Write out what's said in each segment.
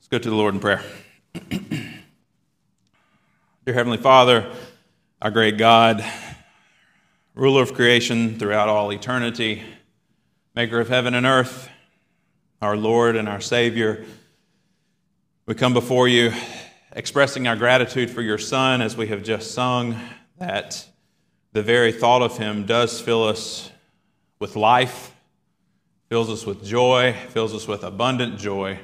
Let's go to the Lord in prayer. Dear Heavenly Father, our great God, ruler of creation throughout all eternity, maker of heaven and earth, our Lord and our Savior, we come before you expressing our gratitude for your Son as we have just sung, that the very thought of him does fill us with life, fills us with joy, fills us with abundant joy.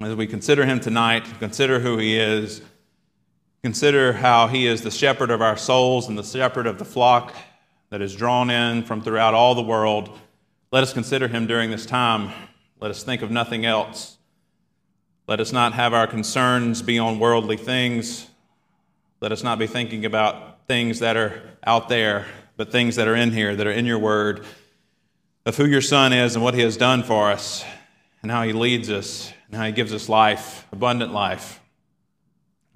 As we consider him tonight, consider who he is, consider how he is the shepherd of our souls and the shepherd of the flock that is drawn in from throughout all the world. Let us consider him during this time. Let us think of nothing else. Let us not have our concerns be on worldly things. Let us not be thinking about things that are out there, but things that are in here, that are in your word, of who your son is and what he has done for us, and how he leads us, and how he gives us life, abundant life.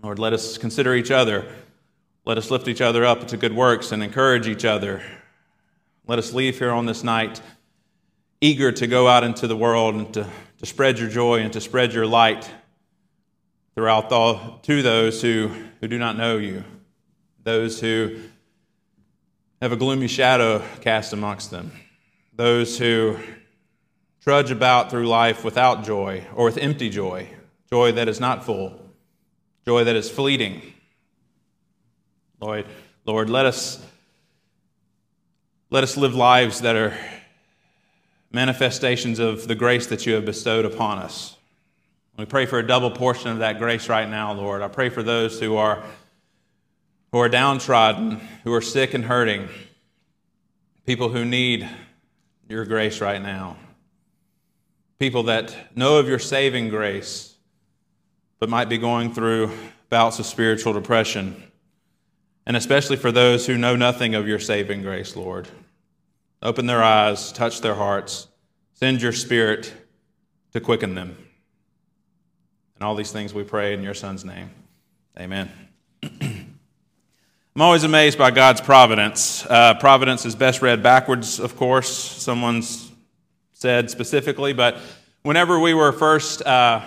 Lord, let us consider each other. Let us lift each other up to good works and encourage each other. Let us leave here on this night eager to go out into the world and to, to spread your joy and to spread your light throughout the, to those who, who do not know you those who have a gloomy shadow cast amongst them, those who trudge about through life without joy or with empty joy, joy that is not full, joy that is fleeting. Lord, Lord, let us let us live lives that are manifestations of the grace that you have bestowed upon us. We pray for a double portion of that grace right now, Lord. I pray for those who are who are downtrodden, who are sick and hurting, people who need your grace right now, people that know of your saving grace but might be going through bouts of spiritual depression, and especially for those who know nothing of your saving grace, Lord. Open their eyes, touch their hearts, send your spirit to quicken them. And all these things we pray in your Son's name. Amen. I'm always amazed by God's providence. Uh, providence is best read backwards, of course, someone's said specifically, but whenever we were first uh,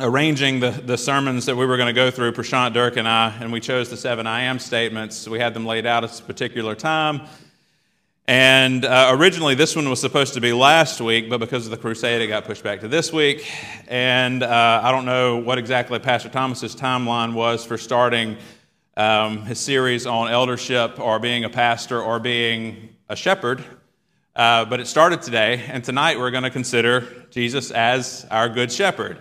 arranging the, the sermons that we were going to go through, Prashant, Dirk, and I, and we chose the seven I am statements, we had them laid out at a particular time. And uh, originally, this one was supposed to be last week, but because of the crusade, it got pushed back to this week. And uh, I don't know what exactly Pastor Thomas's timeline was for starting um, his series on eldership or being a pastor or being a shepherd. Uh, but it started today, and tonight we're going to consider Jesus as our good shepherd.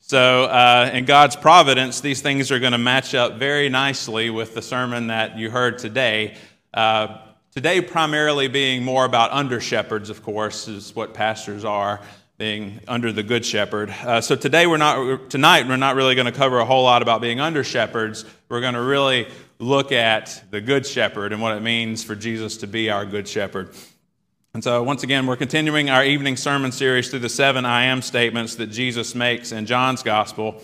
So, uh, in God's providence, these things are going to match up very nicely with the sermon that you heard today. Uh, today, primarily being more about under shepherds, of course, is what pastors are being under the good shepherd. Uh, so today we're not tonight we're not really going to cover a whole lot about being under shepherds. We're going to really look at the good shepherd and what it means for Jesus to be our good shepherd. And so once again we're continuing our evening sermon series through the seven I am statements that Jesus makes in John's gospel.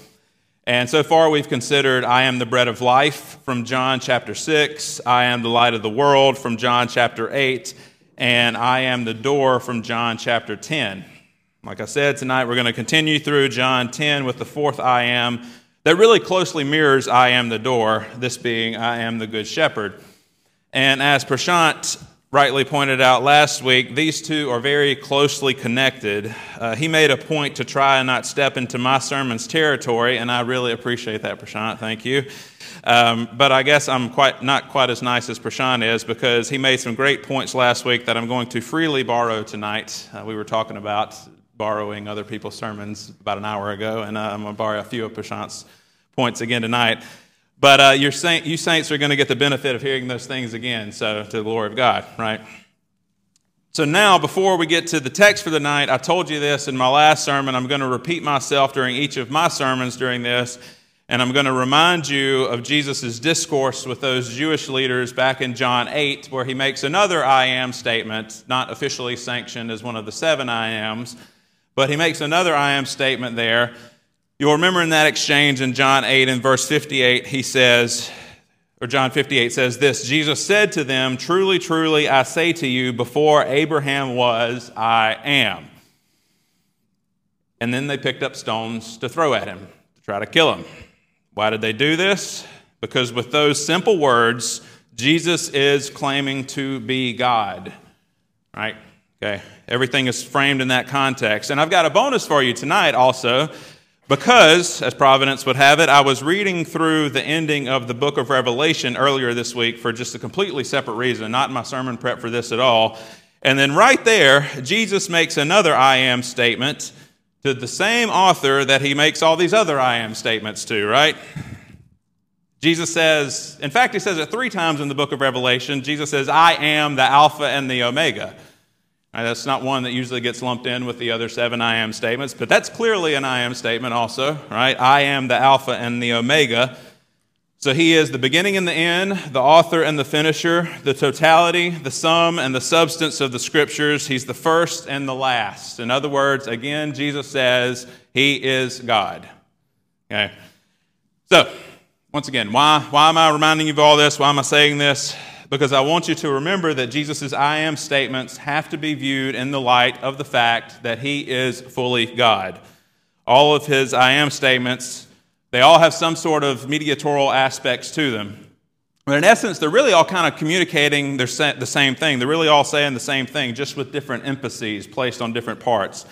And so far we've considered I am the bread of life from John chapter 6, I am the light of the world from John chapter 8, and I am the door from John chapter 10. Like I said, tonight we're going to continue through John 10 with the fourth I am that really closely mirrors I am the door, this being I am the good shepherd. And as Prashant rightly pointed out last week, these two are very closely connected. Uh, he made a point to try and not step into my sermon's territory, and I really appreciate that, Prashant. Thank you. Um, but I guess I'm quite not quite as nice as Prashant is because he made some great points last week that I'm going to freely borrow tonight. Uh, we were talking about borrowing other people's sermons about an hour ago, and uh, I'm going to borrow a few of Prashant's points again tonight. But uh, your saint, you saints are going to get the benefit of hearing those things again, so to the glory of God, right? So now, before we get to the text for the night, I told you this in my last sermon. I'm going to repeat myself during each of my sermons during this, and I'm going to remind you of Jesus' discourse with those Jewish leaders back in John 8, where he makes another I am statement, not officially sanctioned as one of the seven I ams but he makes another I am statement there. You'll remember in that exchange in John 8 and verse 58, he says, or John 58 says this Jesus said to them, Truly, truly, I say to you, before Abraham was, I am. and then they picked up stones to throw at him to try to kill him. Why did they do this? Because with those simple words, Jesus is claiming to be God. Right? Okay. Everything is framed in that context. And I've got a bonus for you tonight also, because, as Providence would have it, I was reading through the ending of the book of Revelation earlier this week for just a completely separate reason, not my sermon prep for this at all. And then right there, Jesus makes another I am statement to the same author that he makes all these other I am statements to, right? Jesus says, in fact, he says it three times in the book of Revelation. Jesus says, I am the Alpha and the Omega. Right, that's not one that usually gets lumped in with the other seven I am statements, but that's clearly an I am statement also, right? I am the Alpha and the Omega. So he is the beginning and the end, the author and the finisher, the totality, the sum, and the substance of the scriptures. He's the first and the last. In other words, again, Jesus says he is God. Okay. So, once again, why, why am I reminding you of all this? Why am I saying this? Because I want you to remember that Jesus' I am statements have to be viewed in the light of the fact that he is fully God. All of his I am statements, they all have some sort of mediatorial aspects to them. But in essence, they're really all kind of communicating the same thing. They're really all saying the same thing, just with different emphases placed on different parts.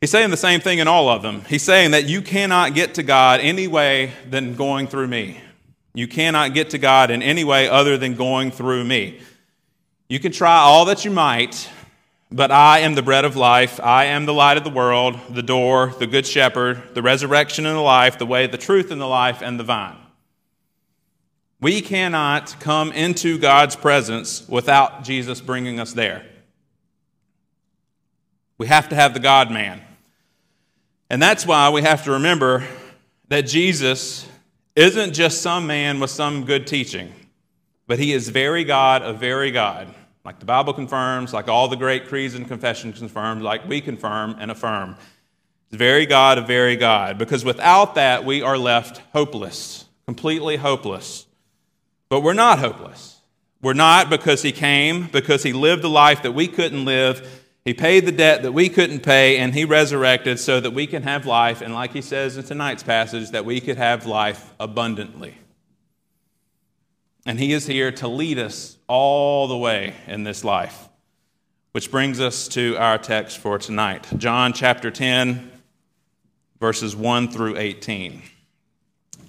He's saying the same thing in all of them. He's saying that you cannot get to God any way than going through me. You cannot get to God in any way other than going through me. You can try all that you might, but I am the bread of life. I am the light of the world, the door, the good shepherd, the resurrection and the life, the way, the truth and the life, and the vine. We cannot come into God's presence without Jesus bringing us there. We have to have the God man. And that's why we have to remember that Jesus isn't just some man with some good teaching, but he is very God of very God. Like the Bible confirms, like all the great creeds and confessions confirm, like we confirm and affirm. Very God of very God. Because without that, we are left hopeless, completely hopeless. But we're not hopeless. We're not because he came, because he lived a life that we couldn't live, he paid the debt that we couldn't pay, and He resurrected so that we can have life, and like He says in tonight's passage, that we could have life abundantly. And He is here to lead us all the way in this life. Which brings us to our text for tonight John chapter 10, verses 1 through 18.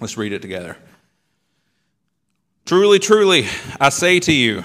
Let's read it together. Truly, truly, I say to you,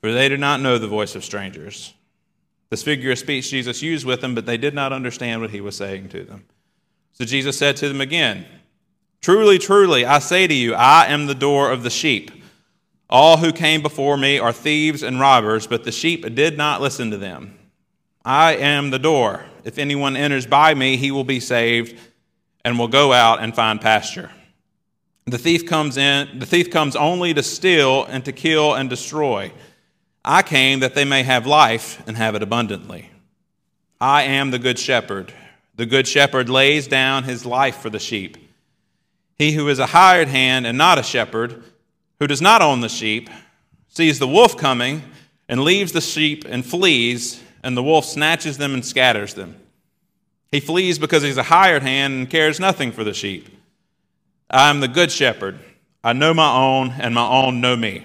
for they did not know the voice of strangers. This figure of speech Jesus used with them, but they did not understand what he was saying to them. So Jesus said to them again, Truly, truly, I say to you, I am the door of the sheep. All who came before me are thieves and robbers, but the sheep did not listen to them. I am the door. If anyone enters by me, he will be saved and will go out and find pasture. The thief comes in, the thief comes only to steal and to kill and destroy. I came that they may have life and have it abundantly. I am the good shepherd. The good shepherd lays down his life for the sheep. He who is a hired hand and not a shepherd, who does not own the sheep, sees the wolf coming and leaves the sheep and flees, and the wolf snatches them and scatters them. He flees because he's a hired hand and cares nothing for the sheep. I am the good shepherd. I know my own, and my own know me.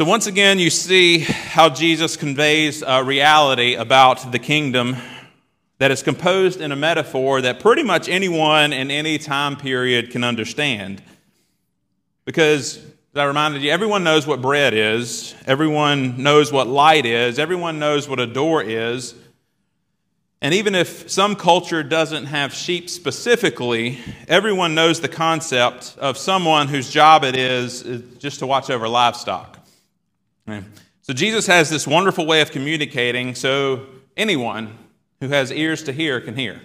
So, once again, you see how Jesus conveys a reality about the kingdom that is composed in a metaphor that pretty much anyone in any time period can understand. Because, as I reminded you, everyone knows what bread is, everyone knows what light is, everyone knows what a door is. And even if some culture doesn't have sheep specifically, everyone knows the concept of someone whose job it is, just to watch over livestock. So Jesus has this wonderful way of communicating so anyone who has ears to hear can hear.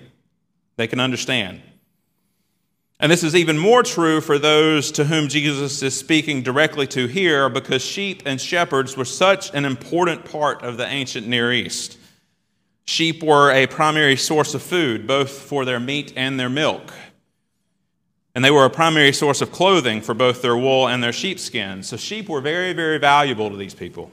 They can understand. And this is even more true for those to whom Jesus is speaking directly to here because sheep and shepherds were such an important part of the ancient Near East. Sheep were a primary source of food, both for their meat and their milk. And they were a primary source of clothing for both their wool and their sheepskin. So sheep were very, very valuable to these people.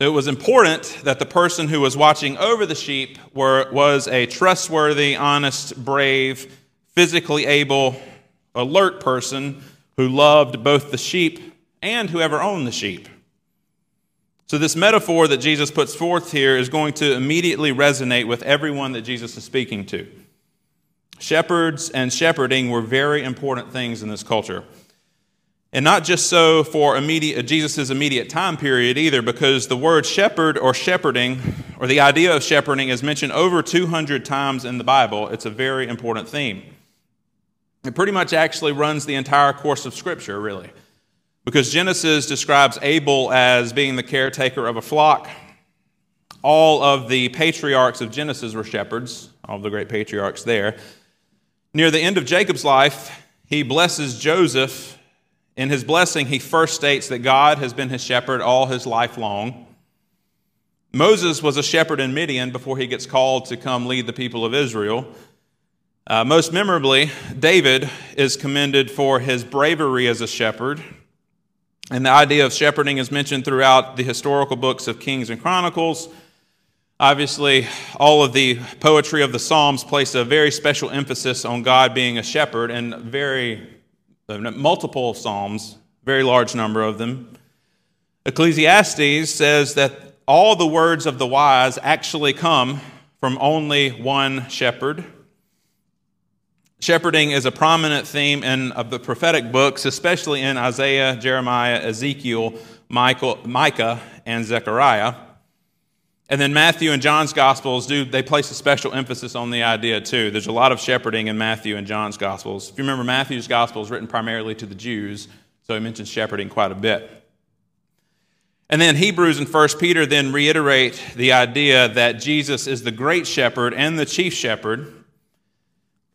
It was important that the person who was watching over the sheep were, was a trustworthy, honest, brave, physically able, alert person who loved both the sheep and whoever owned the sheep. So, this metaphor that Jesus puts forth here is going to immediately resonate with everyone that Jesus is speaking to. Shepherds and shepherding were very important things in this culture. And not just so for immediate, Jesus' immediate time period either, because the word shepherd or shepherding, or the idea of shepherding, is mentioned over 200 times in the Bible. It's a very important theme. It pretty much actually runs the entire course of Scripture, really. Because Genesis describes Abel as being the caretaker of a flock. All of the patriarchs of Genesis were shepherds, all of the great patriarchs there. Near the end of Jacob's life, he blesses Joseph. In his blessing, he first states that God has been his shepherd all his life long. Moses was a shepherd in Midian before he gets called to come lead the people of Israel. Uh, most memorably, David is commended for his bravery as a shepherd and the idea of shepherding is mentioned throughout the historical books of Kings and Chronicles. Obviously, all of the poetry of the Psalms place a very special emphasis on God being a shepherd, and very multiple Psalms, very large number of them. Ecclesiastes says that all the words of the wise actually come from only one shepherd. Shepherding is a prominent theme in of the prophetic books, especially in Isaiah, Jeremiah, Ezekiel, Michael, Micah, and Zechariah. And then Matthew and John's Gospels do they place a special emphasis on the idea too. There's a lot of shepherding in Matthew and John's Gospels. If you remember, Matthew's Gospel is written primarily to the Jews, so he mentions shepherding quite a bit. And then Hebrews and 1 Peter then reiterate the idea that Jesus is the great shepherd and the chief shepherd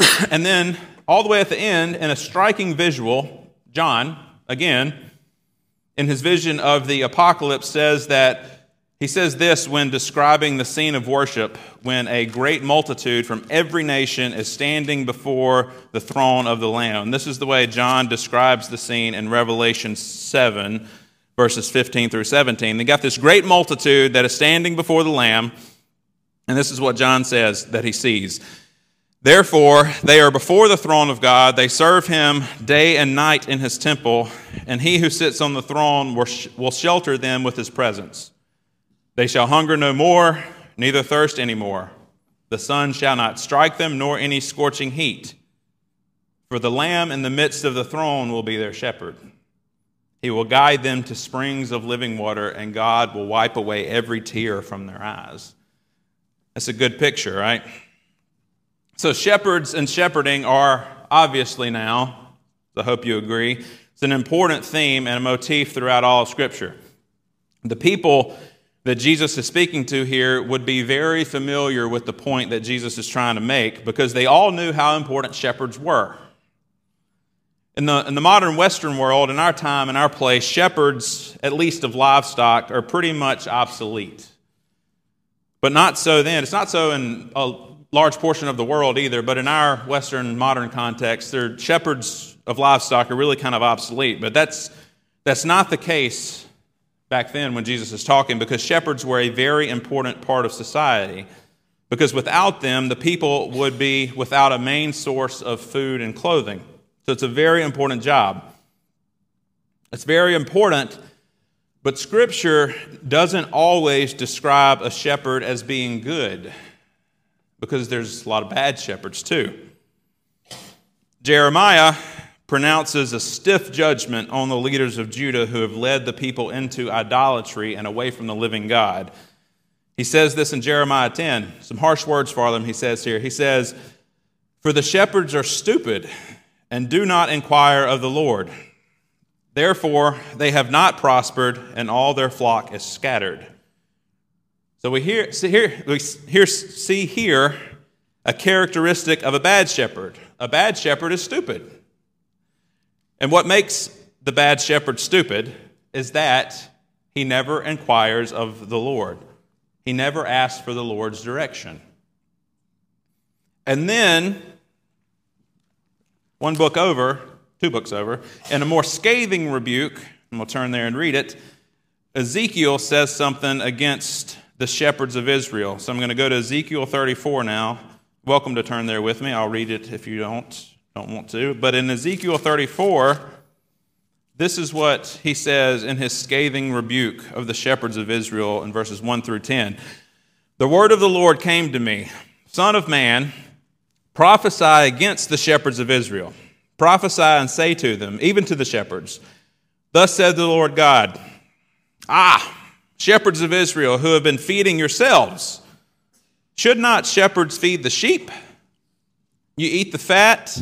and then, all the way at the end, in a striking visual, John, again, in his vision of the apocalypse, says that he says this when describing the scene of worship when a great multitude from every nation is standing before the throne of the Lamb. This is the way John describes the scene in Revelation 7, verses 15 through 17. They got this great multitude that is standing before the Lamb, and this is what John says that he sees. Therefore, they are before the throne of God. They serve him day and night in his temple, and he who sits on the throne will shelter them with his presence. They shall hunger no more, neither thirst any more. The sun shall not strike them, nor any scorching heat. For the Lamb in the midst of the throne will be their shepherd. He will guide them to springs of living water, and God will wipe away every tear from their eyes. That's a good picture, right? So, shepherds and shepherding are obviously now, I hope you agree, it's an important theme and a motif throughout all of Scripture. The people that Jesus is speaking to here would be very familiar with the point that Jesus is trying to make because they all knew how important shepherds were. In the, in the modern Western world, in our time, in our place, shepherds, at least of livestock, are pretty much obsolete. But not so then. It's not so in a large portion of the world either, but in our Western modern context, their shepherds of livestock are really kind of obsolete. But that's, that's not the case back then when Jesus is talking, because shepherds were a very important part of society. Because without them, the people would be without a main source of food and clothing. So it's a very important job. It's very important, but Scripture doesn't always describe a shepherd as being good. because there's a lot of bad shepherds too. Jeremiah pronounces a stiff judgment on the leaders of Judah who have led the people into idolatry and away from the living God. He says this in Jeremiah 10, some harsh words for them, he says here. He says, For the shepherds are stupid and do not inquire of the Lord. Therefore, they have not prospered, and all their flock is scattered. So we hear, see here, we see here a characteristic of a bad shepherd. A bad shepherd is stupid. And what makes the bad shepherd stupid is that he never inquires of the Lord. He never asks for the Lord's direction. And then, one book over, two books over, in a more scathing rebuke, and we'll turn there and read it, Ezekiel says something against the shepherds of Israel. So I'm going to go to Ezekiel 34 now. Welcome to turn there with me. I'll read it if you don't don't want to. But in Ezekiel 34, this is what he says in his scathing rebuke of the shepherds of Israel in verses 1 through 10. The word of the Lord came to me, Son of man, prophesy against the shepherds of Israel. Prophesy and say to them, even to the shepherds, Thus said the Lord God, Ah, shepherds of Israel who have been feeding yourselves, should not shepherds feed the sheep? You eat the fat,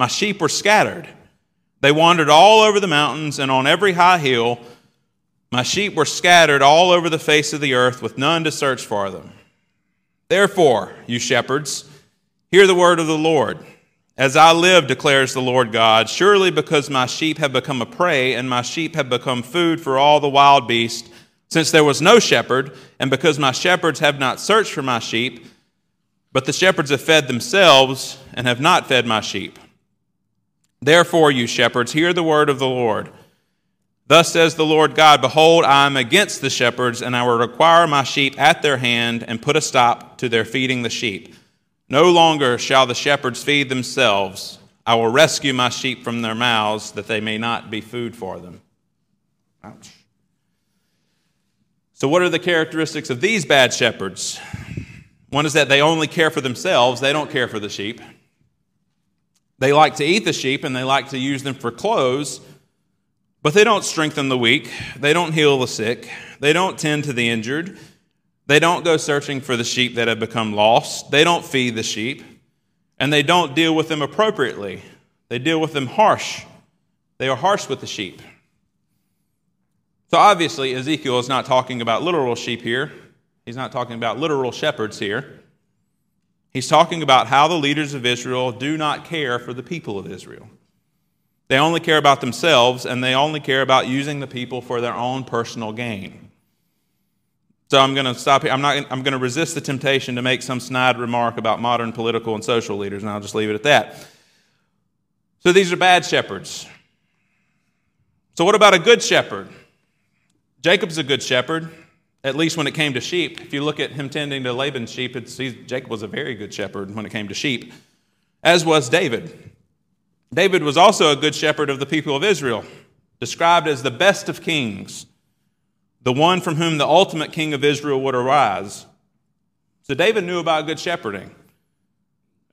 My sheep were scattered. They wandered all over the mountains and on every high hill. My sheep were scattered all over the face of the earth with none to search for them. Therefore, you shepherds, hear the word of the Lord. As I live, declares the Lord God, surely because my sheep have become a prey and my sheep have become food for all the wild beasts, since there was no shepherd, and because my shepherds have not searched for my sheep, but the shepherds have fed themselves and have not fed my sheep. Therefore, you shepherds, hear the word of the Lord. Thus says the Lord God Behold, I am against the shepherds, and I will require my sheep at their hand and put a stop to their feeding the sheep. No longer shall the shepherds feed themselves. I will rescue my sheep from their mouths, that they may not be food for them. Ouch. So, what are the characteristics of these bad shepherds? One is that they only care for themselves, they don't care for the sheep. They like to eat the sheep and they like to use them for clothes but they don't strengthen the weak, they don't heal the sick, they don't tend to the injured, they don't go searching for the sheep that have become lost, they don't feed the sheep, and they don't deal with them appropriately. They deal with them harsh. They are harsh with the sheep. So obviously, Ezekiel is not talking about literal sheep here. He's not talking about literal shepherds here. He's talking about how the leaders of Israel do not care for the people of Israel. They only care about themselves and they only care about using the people for their own personal gain. So I'm going to stop here. I'm, not, I'm going to resist the temptation to make some snide remark about modern political and social leaders, and I'll just leave it at that. So these are bad shepherds. So, what about a good shepherd? Jacob's a good shepherd, at least when it came to sheep. If you look at him tending to Laban's sheep, Jacob was a very good shepherd when it came to sheep, as was David. David was also a good shepherd of the people of Israel, described as the best of kings, the one from whom the ultimate king of Israel would arise. So David knew about good shepherding.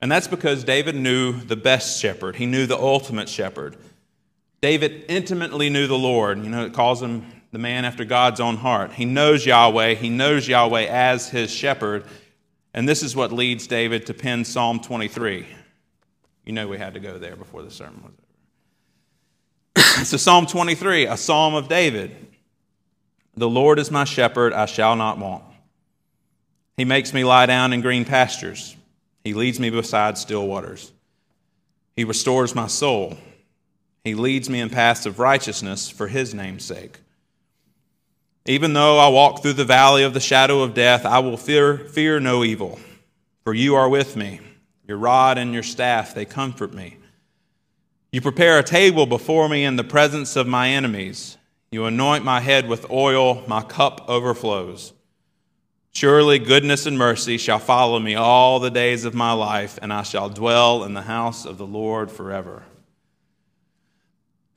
And that's because David knew the best shepherd. He knew the ultimate shepherd. David intimately knew the Lord. You know, it calls him the man after God's own heart. He knows Yahweh. He knows Yahweh as his shepherd. And this is what leads David to pen Psalm 23. You know we had to go there before the sermon was over. so, Psalm 23, a psalm of David. The Lord is my shepherd, I shall not want. He makes me lie down in green pastures. He leads me beside still waters. He restores my soul. He leads me in paths of righteousness for his name's sake. Even though I walk through the valley of the shadow of death, I will fear, fear no evil for you are with me. Your rod and your staff, they comfort me. You prepare a table before me in the presence of my enemies. You anoint my head with oil, my cup overflows. Surely goodness and mercy shall follow me all the days of my life, and I shall dwell in the house of the Lord forever.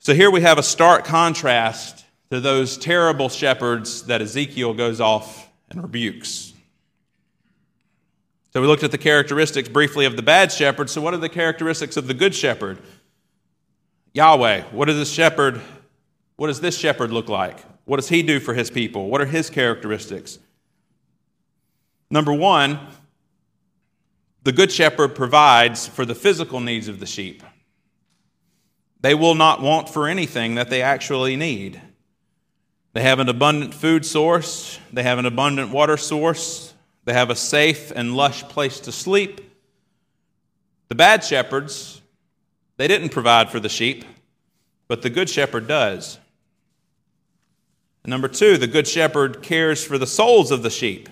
So here we have a stark contrast to those terrible shepherds that Ezekiel goes off and rebukes. So we looked at the characteristics briefly of the bad shepherd. So, what are the characteristics of the good shepherd? Yahweh, what does this shepherd, what does this shepherd look like? What does he do for his people? What are his characteristics? Number one, the good shepherd provides for the physical needs of the sheep. They will not want for anything that they actually need. They have an abundant food source, they have an abundant water source, they have a safe and lush place to sleep. The bad shepherds, they didn't provide for the sheep, but the Good Shepherd does. Number two, the Good Shepherd cares for the souls of the sheep.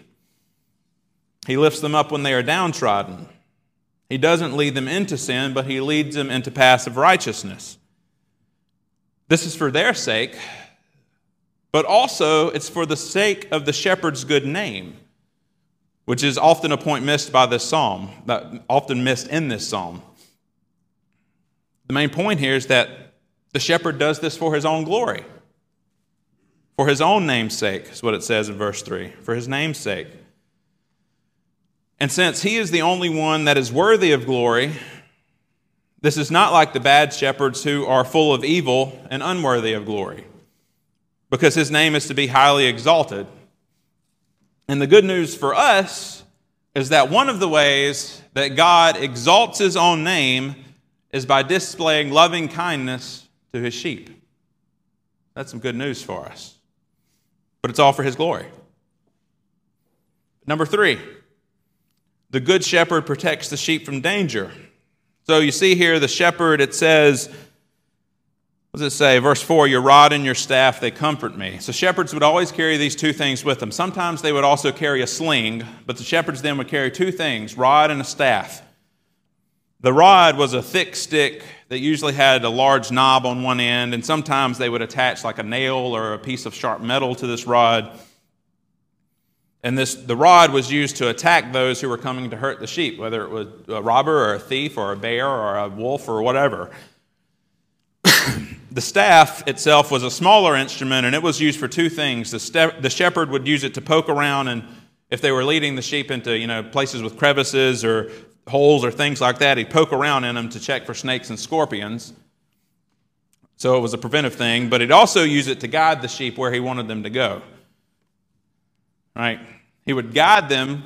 He lifts them up when they are downtrodden. He doesn't lead them into sin, but he leads them into paths of righteousness. This is for their sake, but also it's for the sake of the shepherd's good name, which is often a point missed by this psalm, often missed in this psalm. The main point here is that the shepherd does this for his own glory. For his own name's sake, is what it says in verse 3. For his name's sake. And since he is the only one that is worthy of glory, this is not like the bad shepherds who are full of evil and unworthy of glory, because his name is to be highly exalted. And the good news for us is that one of the ways that God exalts his own name is by displaying loving kindness to his sheep. That's some good news for us. But it's all for his glory. Number three, the good shepherd protects the sheep from danger. So you see here, the shepherd, it says, what does it say? Verse 4 Your rod and your staff, they comfort me. So shepherds would always carry these two things with them. Sometimes they would also carry a sling, but the shepherds then would carry two things rod and a staff. The rod was a thick stick that usually had a large knob on one end, and sometimes they would attach like a nail or a piece of sharp metal to this rod. And this, the rod was used to attack those who were coming to hurt the sheep, whether it was a robber or a thief or a bear or a wolf or whatever. The staff itself was a smaller instrument, and it was used for two things. The, ste- the shepherd would use it to poke around, and if they were leading the sheep into you know places with crevices or holes or things like that, he'd poke around in them to check for snakes and scorpions. So it was a preventive thing, but he'd also use it to guide the sheep where he wanted them to go. Right? He would guide them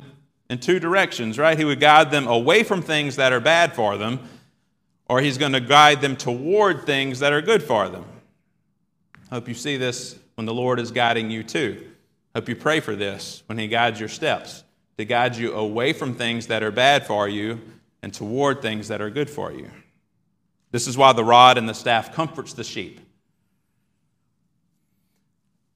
in two directions, right? He would guide them away from things that are bad for them, or he's going to guide them toward things that are good for them. Hope you see this when the Lord is guiding you too. Hope you pray for this when he guides your steps to guide you away from things that are bad for you and toward things that are good for you. This is why the rod and the staff comforts the sheep.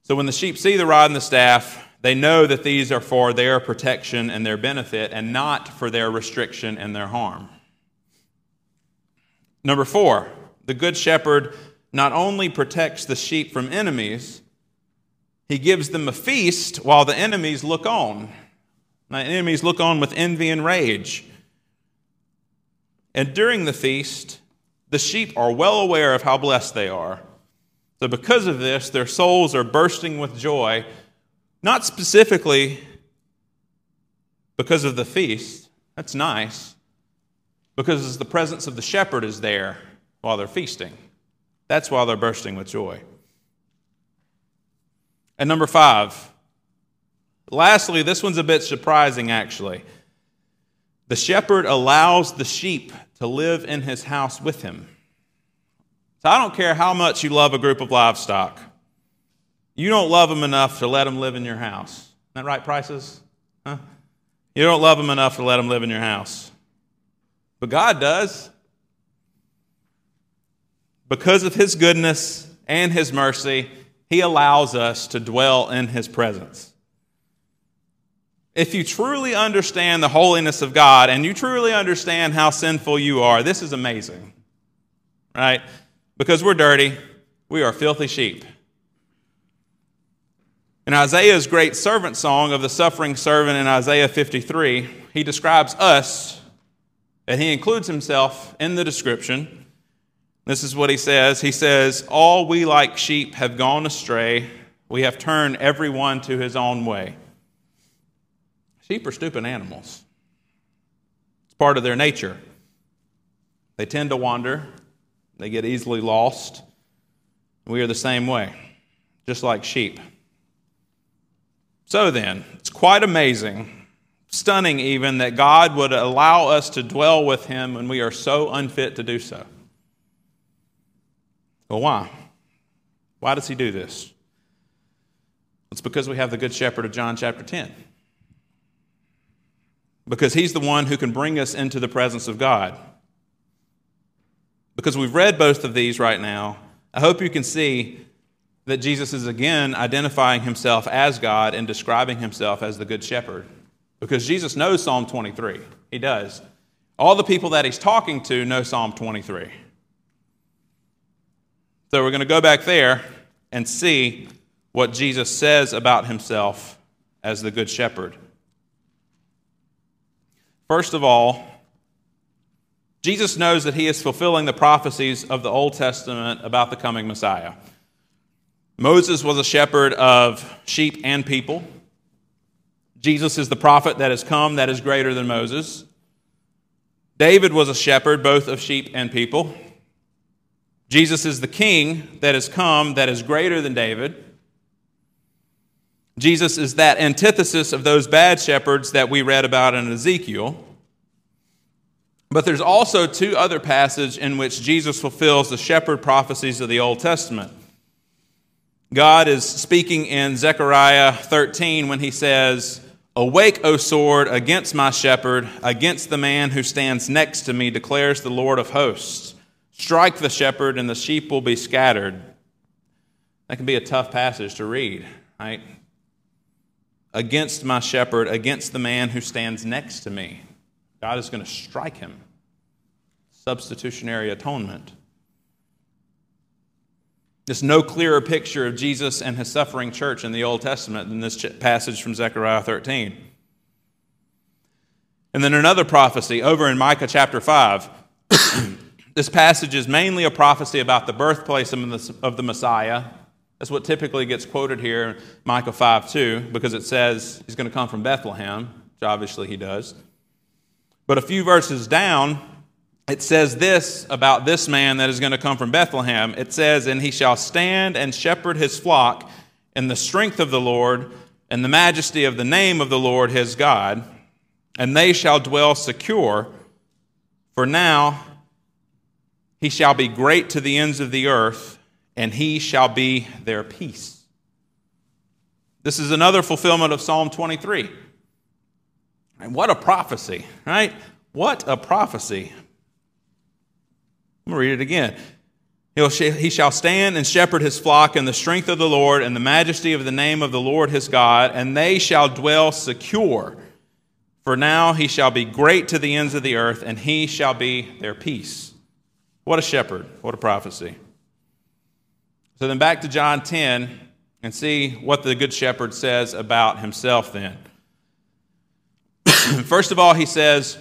So when the sheep see the rod and the staff, they know that these are for their protection and their benefit and not for their restriction and their harm. Number four, the good shepherd not only protects the sheep from enemies, he gives them a feast while the enemies look on. My enemies look on with envy and rage. And during the feast, the sheep are well aware of how blessed they are. So, because of this, their souls are bursting with joy, not specifically because of the feast. That's nice. Because the presence of the shepherd is there while they're feasting. That's why they're bursting with joy. And number five, Lastly, this one's a bit surprising actually. The shepherd allows the sheep to live in his house with him. So I don't care how much you love a group of livestock, you don't love them enough to let them live in your house. Isn't that right, prices? Huh? You don't love them enough to let them live in your house. But God does. Because of his goodness and his mercy, he allows us to dwell in his presence. if you truly understand the holiness of God and you truly understand how sinful you are, this is amazing. Right? Because we're dirty, we are filthy sheep. In Isaiah's great servant song of the suffering servant in Isaiah 53, he describes us, and he includes himself in the description. This is what he says He says, All we like sheep have gone astray, we have turned everyone to his own way. Sheep are stupid animals, it's part of their nature. They tend to wander, they get easily lost. We are the same way, just like sheep. So then, it's quite amazing, stunning even, that God would allow us to dwell with Him when we are so unfit to do so. Well, why? Why does He do this? It's because we have the Good Shepherd of John chapter 10. Because He's the one who can bring us into the presence of God. Because we've read both of these right now, I hope you can see that Jesus is again identifying himself as God and describing himself as the Good Shepherd. Because Jesus knows Psalm 23. He does. All the people that he's talking to know Psalm 23. So we're going to go back there and see what Jesus says about himself as the Good Shepherd. First of all, Jesus knows that he is fulfilling the prophecies of the Old Testament about the coming Messiah. Moses was a shepherd of sheep and people. Jesus is the prophet that has come that is greater than Moses. David was a shepherd both of sheep and people. Jesus is the king that has come that is greater than David. Jesus is that antithesis of those bad shepherds that we read about in Ezekiel. But there's also two other passages in which Jesus fulfills the shepherd prophecies of the Old Testament. God is speaking in Zechariah 13 when he says, Awake, O sword, against my shepherd, against the man who stands next to me, declares the Lord of hosts. Strike the shepherd, and the sheep will be scattered. That can be a tough passage to read, right? Against my shepherd, against the man who stands next to me. God is going to strike him. Substitutionary atonement. There's no clearer picture of Jesus and his suffering church in the Old Testament than this passage from Zechariah 13. And then another prophecy over in Micah chapter 5. this passage is mainly a prophecy about the birthplace of the Messiah. That's what typically gets quoted here, Micah 5 2, because it says he's going to come from Bethlehem, which obviously he does. But a few verses down, it says this about this man that is going to come from Bethlehem. It says, And he shall stand and shepherd his flock in the strength of the Lord and the majesty of the name of the Lord his God, and they shall dwell secure. For now he shall be great to the ends of the earth, and he shall be their peace. This is another fulfillment of Psalm 23. And what a prophecy, right? What a prophecy. I'm going to read it again. He'll, he shall stand and shepherd his flock in the strength of the Lord and the majesty of the name of the Lord his God, and they shall dwell secure. For now he shall be great to the ends of the earth, and he shall be their peace. What a shepherd. What a prophecy. So then back to John 10 and see what the Good Shepherd says about himself then. First of all, he says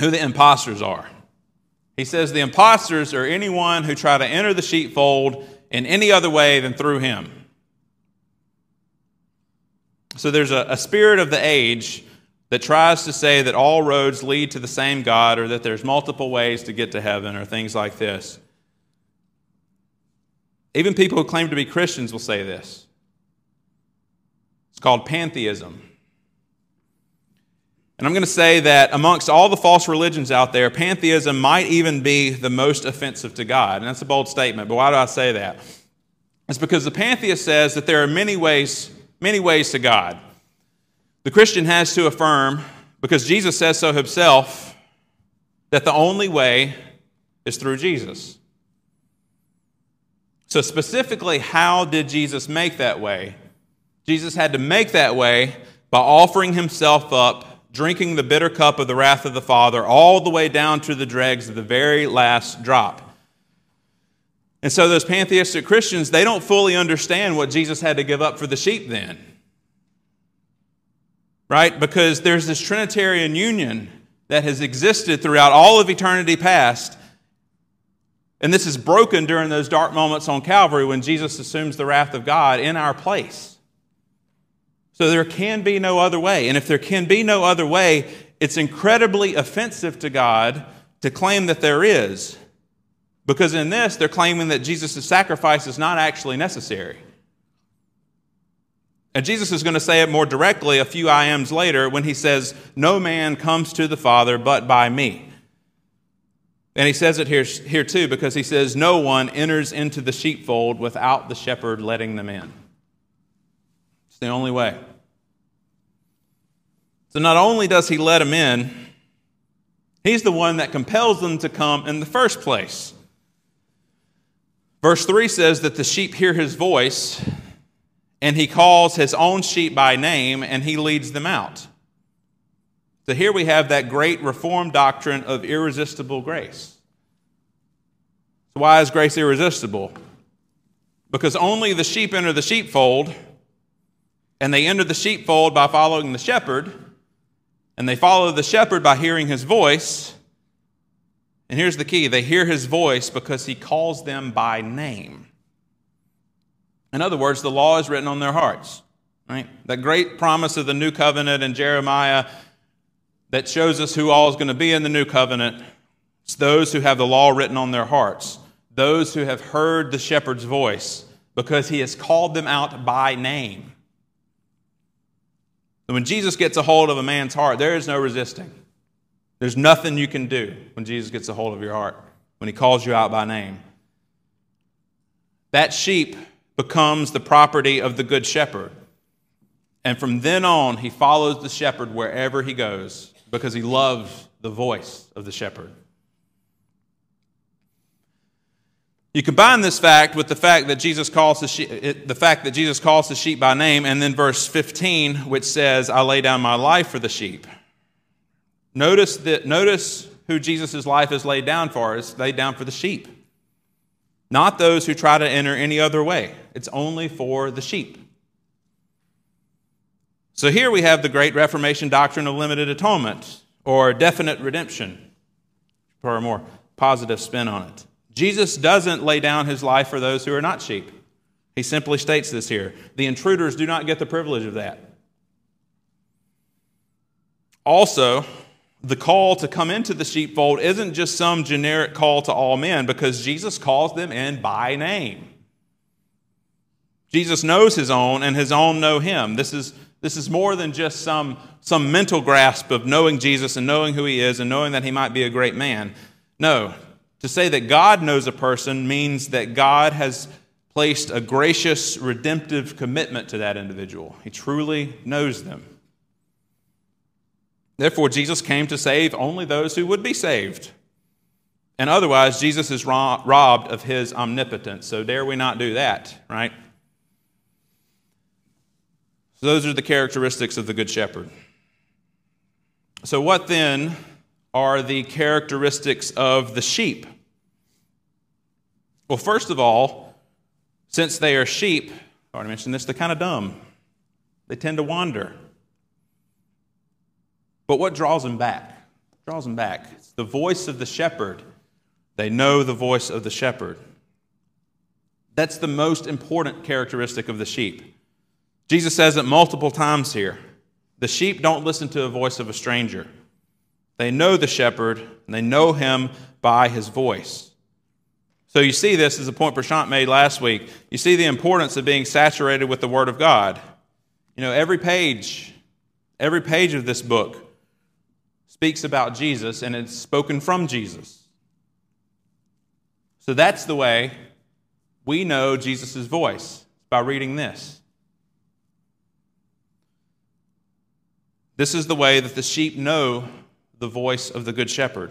who the impostors are. He says the impostors are anyone who try to enter the sheepfold in any other way than through him. So there's a, a, spirit of the age that tries to say that all roads lead to the same God or that there's multiple ways to get to heaven or things like this. Even people who claim to be Christians will say this. It's called pantheism. And I'm going to say that amongst all the false religions out there, pantheism might even be the most offensive to God. And that's a bold statement, but why do I say that? It's because the pantheist says that there are many ways, many ways to God. The Christian has to affirm, because Jesus says so himself, that the only way is through Jesus. So, specifically, how did Jesus make that way? Jesus had to make that way by offering himself up, drinking the bitter cup of the wrath of the Father, all the way down to the dregs of the very last drop. And so, those pantheistic Christians, they don't fully understand what Jesus had to give up for the sheep then. Right? Because there's this Trinitarian union that has existed throughout all of eternity past. And this is broken during those dark moments on Calvary when Jesus assumes the wrath of God in our place. So there can be no other way. And if there can be no other way, it's incredibly offensive to God to claim that there is. Because in this, they're claiming that Jesus' sacrifice is not actually necessary. And Jesus is going to say it more directly a few I ams later when he says, No man comes to the Father but by me. And he says it here, here too because he says, No one enters into the sheepfold without the shepherd letting them in. It's the only way. So not only does he let them in, he's the one that compels them to come in the first place. Verse 3 says that the sheep hear his voice, and he calls his own sheep by name, and he leads them out. So here we have that great reformed doctrine of irresistible grace. So, why is grace irresistible? Because only the sheep enter the sheepfold, and they enter the sheepfold by following the shepherd, and they follow the shepherd by hearing his voice. And here's the key they hear his voice because he calls them by name. In other words, the law is written on their hearts. Right? That great promise of the new covenant in Jeremiah that shows us who all is going to be in the new covenant. It's those who have the law written on their hearts, those who have heard the shepherd's voice, because he has called them out by name. When Jesus gets a hold of a man's heart, there is no resisting. There's nothing you can do when Jesus gets a hold of your heart, when he calls you out by name. That sheep becomes the property of the good shepherd. And from then on, he follows the shepherd wherever he goes because he loves the voice of the shepherd. You combine this fact with the fact that Jesus calls the, sheep, the fact that Jesus calls the sheep by name, and then verse 15, which says, "I lay down my life for the sheep." Notice that. Notice who Jesus' life is laid down for. Is laid down for the sheep, not those who try to enter any other way. It's only for the sheep. So here we have the great Reformation doctrine of limited atonement or definite redemption, for a more positive spin on it. Jesus doesn't lay down his life for those who are not sheep. He simply states this here. The intruders do not get the privilege of that. Also, the call to come into the sheepfold isn't just some generic call to all men because Jesus calls them in by name. Jesus knows his own and his own know him. This is, this is more than just some, some mental grasp of knowing Jesus and knowing who he is and knowing that he might be a great man. No, to say that God knows a person means that God has placed a gracious, redemptive commitment to that individual. He truly knows them. Therefore, Jesus came to save only those who would be saved. And otherwise, Jesus is robbed of his omnipotence. So, dare we not do that, right? So, those are the characteristics of the Good Shepherd. So, what then are the characteristics of the sheep? Well, first of all, since they are sheep, I already mentioned this, they're kind of dumb. They tend to wander. But what draws them back? Draws them back. It's the voice of the shepherd. They know the voice of the shepherd. That's the most important characteristic of the sheep. Jesus says it multiple times here. The sheep don't listen to the voice of a stranger. They know the shepherd, and they know him by his voice. So you see this as a point Prashant made last week. You see the importance of being saturated with the Word of God. You know, every page, every page of this book speaks about Jesus, and it's spoken from Jesus. So that's the way we know Jesus' voice by reading this. This is the way that the sheep know the voice of the Good Shepherd.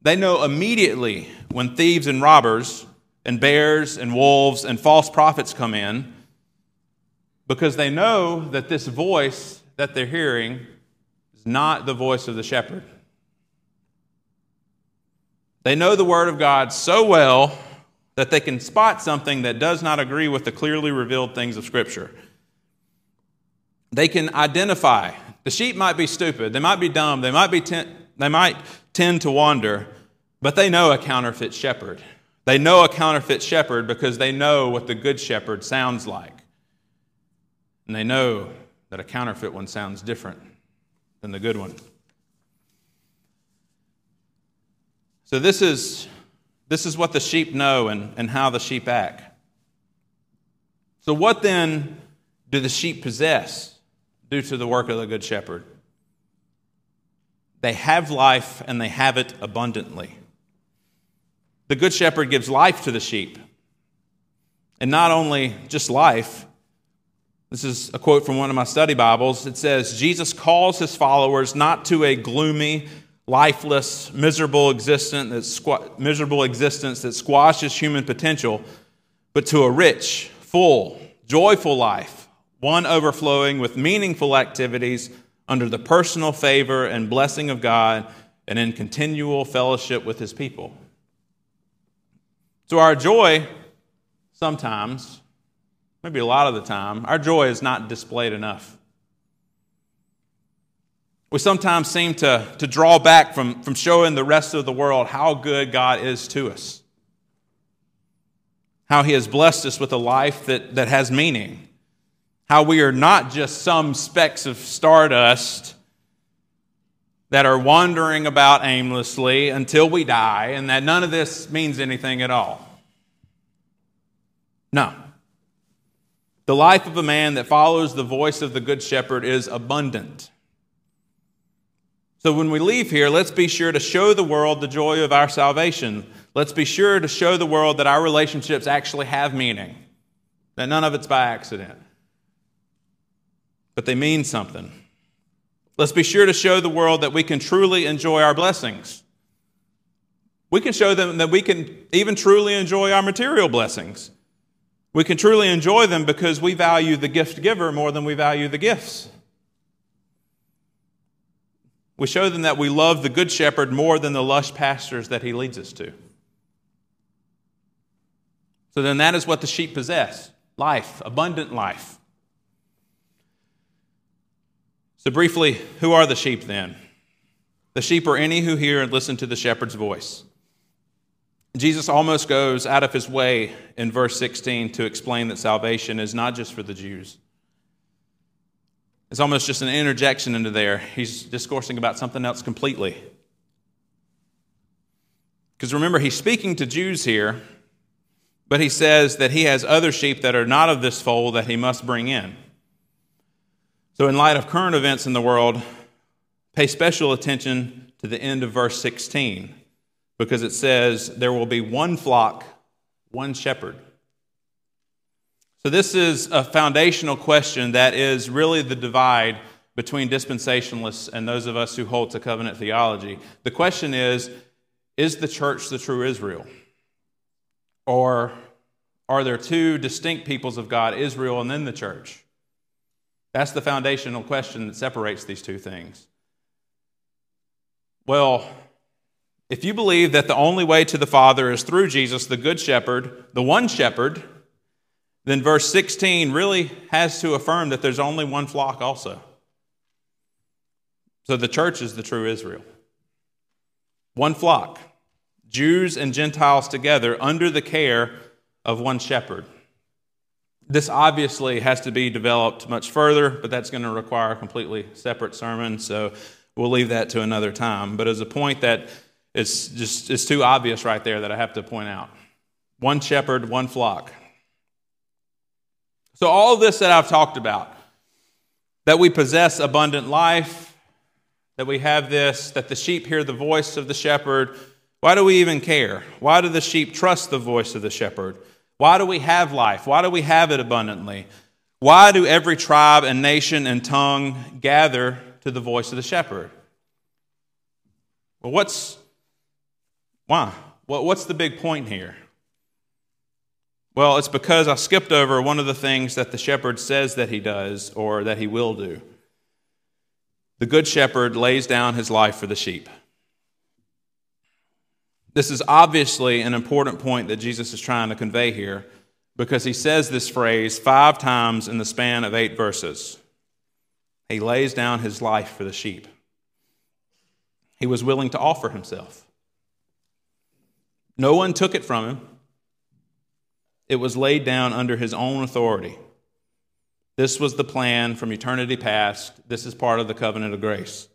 They know immediately when thieves and robbers and bears and wolves and false prophets come in because they know that this voice that they're hearing is not the voice of the shepherd. They know the Word of God so well that they can spot something that does not agree with the clearly revealed things of Scripture. They can identify. The sheep might be stupid, they might be dumb, they might, be ten, they might tend to wander, but they know a counterfeit shepherd. They know a counterfeit shepherd because they know what the good shepherd sounds like. And they know that a counterfeit one sounds different than the good one. So, this is, this is what the sheep know and, and how the sheep act. So, what then do the sheep possess due to the work of the Good Shepherd? They have life and they have it abundantly. The Good Shepherd gives life to the sheep. And not only just life, this is a quote from one of my study Bibles. It says, Jesus calls his followers not to a gloomy, lifeless, miserable existence that, squ- miserable existence that squashes human potential, but to a rich, full, joyful life, one overflowing with meaningful activities under the personal favor and blessing of God and in continual fellowship with his people. So, our joy sometimes, maybe a lot of the time, our joy is not displayed enough. We sometimes seem to, to draw back from, from showing the rest of the world how good God is to us, how He has blessed us with a life that, that has meaning, how we are not just some specks of stardust that are wandering about aimlessly until we die, and that none of this means anything at all. No. The life of a man that follows the voice of the Good Shepherd is abundant. So when we leave here, let's be sure to show the world the joy of our salvation. Let's be sure to show the world that our relationships actually have meaning, that none of it's by accident, but they mean something. Let's be sure to show the world that we can truly enjoy our blessings. We can show them that we can even truly enjoy our material blessings. We can truly enjoy them because we value the gift giver more than we value the gifts. We show them that we love the Good Shepherd more than the lush pastures that he leads us to. So then, that is what the sheep possess life, abundant life. So, briefly, who are the sheep then? The sheep are any who hear and listen to the shepherd's voice. Jesus almost goes out of his way in verse 16 to explain that salvation is not just for the Jews. It's almost just an interjection into there. He's discoursing about something else completely. Because remember, he's speaking to Jews here, but he says that he has other sheep that are not of this fold that he must bring in. So, in light of current events in the world, pay special attention to the end of verse 16, because it says, There will be one flock, one shepherd. So, this is a foundational question that is really the divide between dispensationalists and those of us who hold to covenant theology. The question is Is the church the true Israel? Or are there two distinct peoples of God, Israel and then the church? That's the foundational question that separates these two things. Well, if you believe that the only way to the Father is through Jesus, the Good Shepherd, the one shepherd, then verse 16 really has to affirm that there's only one flock also. So the church is the true Israel. One flock, Jews and Gentiles together under the care of one shepherd. This obviously has to be developed much further, but that's going to require a completely separate sermon, so we'll leave that to another time. But as a point that it's just it's too obvious right there that I have to point out. One shepherd, one flock. So, all this that I've talked about, that we possess abundant life, that we have this, that the sheep hear the voice of the shepherd, why do we even care? Why do the sheep trust the voice of the shepherd? Why do we have life? Why do we have it abundantly? Why do every tribe and nation and tongue gather to the voice of the shepherd? Well, what's why? What's the big point here? Well, it's because I skipped over one of the things that the shepherd says that he does or that he will do. The good shepherd lays down his life for the sheep. This is obviously an important point that Jesus is trying to convey here because he says this phrase five times in the span of eight verses. He lays down his life for the sheep. He was willing to offer himself. No one took it from him, it was laid down under his own authority. This was the plan from eternity past. This is part of the covenant of grace.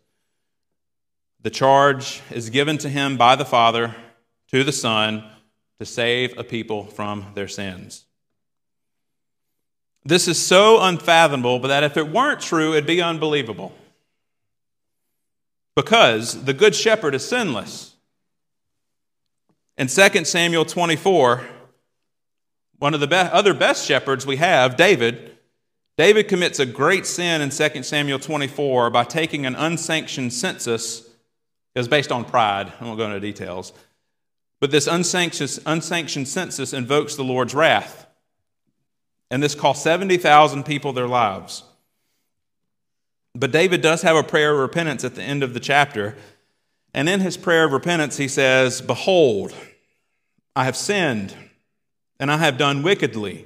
The charge is given to him by the Father to the Son to save a people from their sins. This is so unfathomable, but that if it weren't true, it'd be unbelievable. Because the Good Shepherd is sinless. In 2 Samuel 24, one of the be- other best shepherds we have, David, David commits a great sin in 2 Samuel 24 by taking an unsanctioned census. It was based on pride. I won't go into details. But this unsanctioned, unsanctioned census invokes the Lord's wrath. And this cost 70,000 people their lives. But David does have a prayer of repentance at the end of the chapter. And in his prayer of repentance, he says, Behold, I have sinned, and I have done wickedly.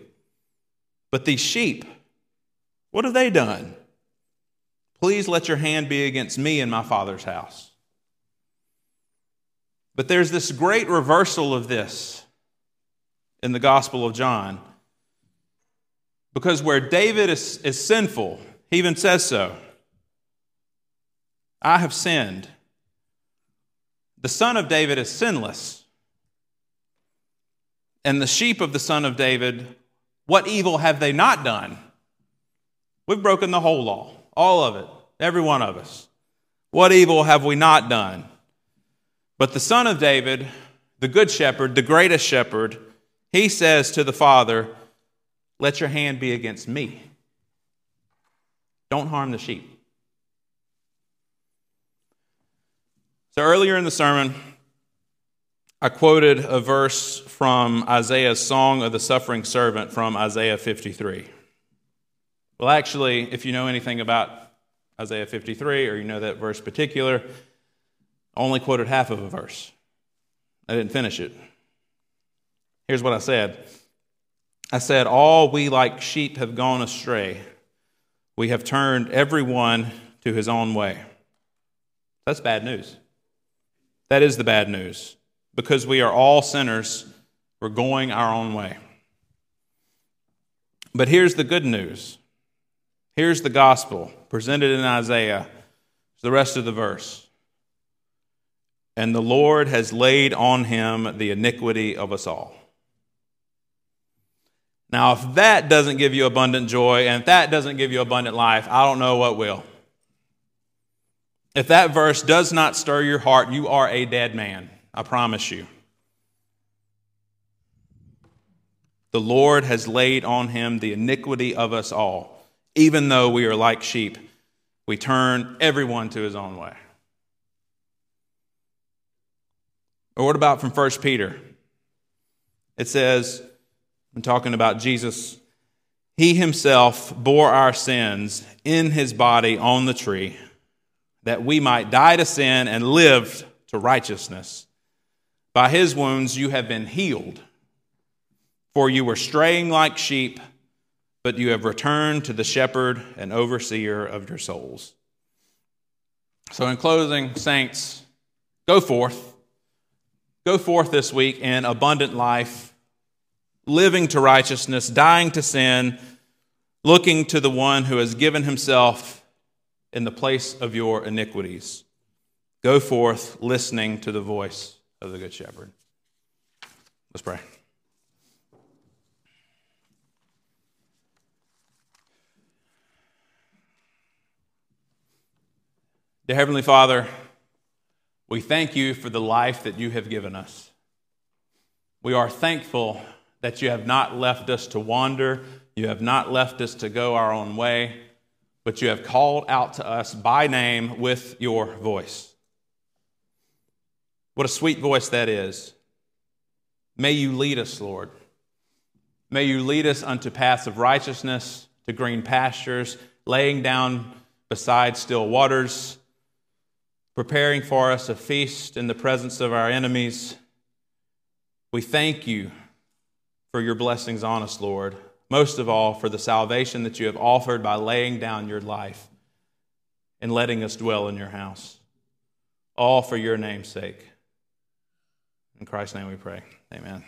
But these sheep, what have they done? Please let your hand be against me and my father's house. But there's this great reversal of this in the Gospel of John. Because where David is, is sinful, he even says so I have sinned. The son of David is sinless. And the sheep of the son of David, what evil have they not done? We've broken the whole law, all of it, every one of us. What evil have we not done? But the son of David, the good shepherd, the greatest shepherd, he says to the father, Let your hand be against me. Don't harm the sheep. So earlier in the sermon, I quoted a verse from Isaiah's Song of the Suffering Servant from Isaiah 53. Well, actually, if you know anything about Isaiah 53 or you know that verse particular, only quoted half of a verse. I didn't finish it. Here's what I said I said, All we like sheep have gone astray. We have turned everyone to his own way. That's bad news. That is the bad news. Because we are all sinners, we're going our own way. But here's the good news. Here's the gospel presented in Isaiah. the rest of the verse and the Lord has laid on him the iniquity of us all. Now, if that doesn't give you abundant joy and if that doesn't give you abundant life, I don't know what will. If that verse does not stir your heart, you are a dead man. I promise you. The Lord has laid on him the iniquity of us all. Even though we are like sheep, we turn everyone to his own way. Or what about from 1 Peter? It says, I'm talking about Jesus, He Himself bore our sins in His body on the tree, that we might die to sin and live to righteousness. By His wounds you have been healed. For you were straying like sheep, but you have returned to the shepherd and overseer of your souls. So, in closing, saints, go forth Go forth this week in abundant life, living to righteousness, dying to sin, looking to the one who has given himself in the place of your iniquities. Go forth listening to the voice of the Good Shepherd. Let's pray. Dear Heavenly Father, we thank you for the life that you have given us. We are thankful that you have not left us to wander, you have not left us to go our own way, but you have called out to us by name with your voice. What a sweet voice that is. May you lead us, Lord. May you lead us unto paths of righteousness, to green pastures, laying down beside still waters, preparing for us a feast in the presence of our enemies. We thank you for your blessings on us, Lord. Most of all, for the salvation that you have offered by laying down your life and letting us dwell in your house. All for your name's sake. In Christ's name we pray. Amen.